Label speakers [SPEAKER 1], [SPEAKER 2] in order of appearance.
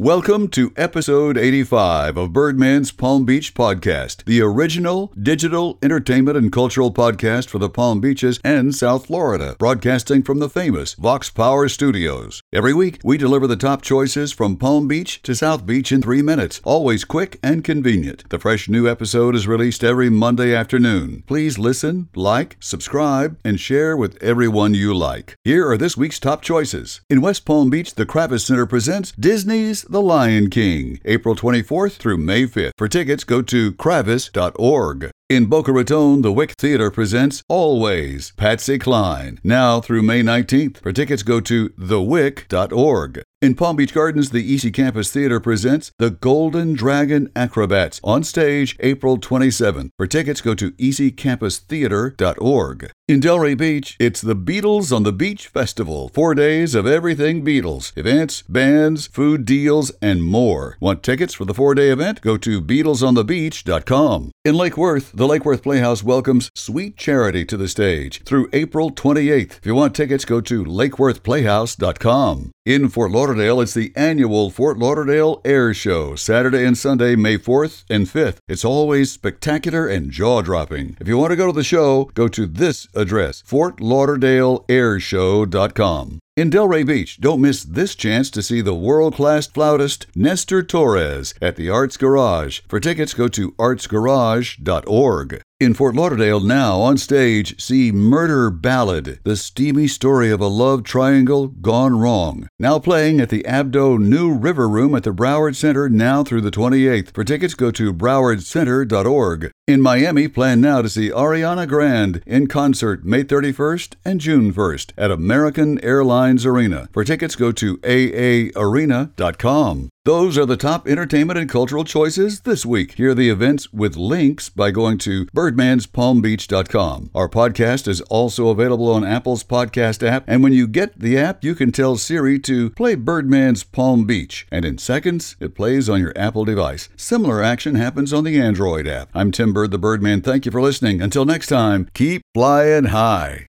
[SPEAKER 1] Welcome to episode 85 of Birdman's Palm Beach Podcast, the original digital entertainment and cultural podcast for the Palm Beaches and South Florida, broadcasting from the famous Vox Power Studios. Every week, we deliver the top choices from Palm Beach to South Beach in three minutes, always quick and convenient. The fresh new episode is released every Monday afternoon. Please listen, like, subscribe, and share with everyone you like. Here are this week's top choices. In West Palm Beach, the Kravis Center presents Disney's The Lion King, April 24th through May 5th. For tickets, go to kravis.org. In Boca Raton, the Wick Theater presents Always Patsy Cline, now through May 19th. For tickets, go to thewick.org. In Palm Beach Gardens, the Eissey Campus Theater presents The Golden Dragon Acrobats on stage April 27th. For tickets, go to easycampustheater.org. In Delray Beach, it's the Beatles on the Beach Festival. Four days of everything Beatles. Events, bands, food deals, and more. Want tickets for the four day event? Go to BeatlesOnTheBeach.com. In Lake Worth, the Lake Worth Playhouse welcomes Sweet Charity to the stage through April 28th. If you want tickets, go to LakeWorthPlayhouse.com. In Fort Lauderdale, it's the annual Fort Lauderdale Air Show, Saturday and Sunday, May 4th and 5th. It's always spectacular and jaw dropping. If you want to go to the show, go to this address, FortLauderdaleAirShow.com. In Delray Beach, don't miss this chance to see the world class flautist Nestor Torres at the Arts Garage. For tickets, go to artsgarage.org. In Fort Lauderdale, now on stage, see Murder Ballad, the steamy story of a love triangle gone wrong. Now playing at the Abdo New River Room at the Broward Center now through the 28th. For tickets, go to browardcenter.org. In Miami, plan now to see Ariana Grande in concert May 31st and June 1st at American Airlines Arena. For tickets, go to aaarena.com. Those are the top entertainment and cultural choices this week. Hear the events with links by going to birdmanspalmbeach.com. Our podcast is also available on Apple's podcast app, and when you get the app, you can tell Siri to play Birdman's Palm Beach, and in seconds, it plays on your Apple device. Similar action happens on the Android app. I'm Tim Bird the Birdman. Thank you for listening. Until next time, keep flying high.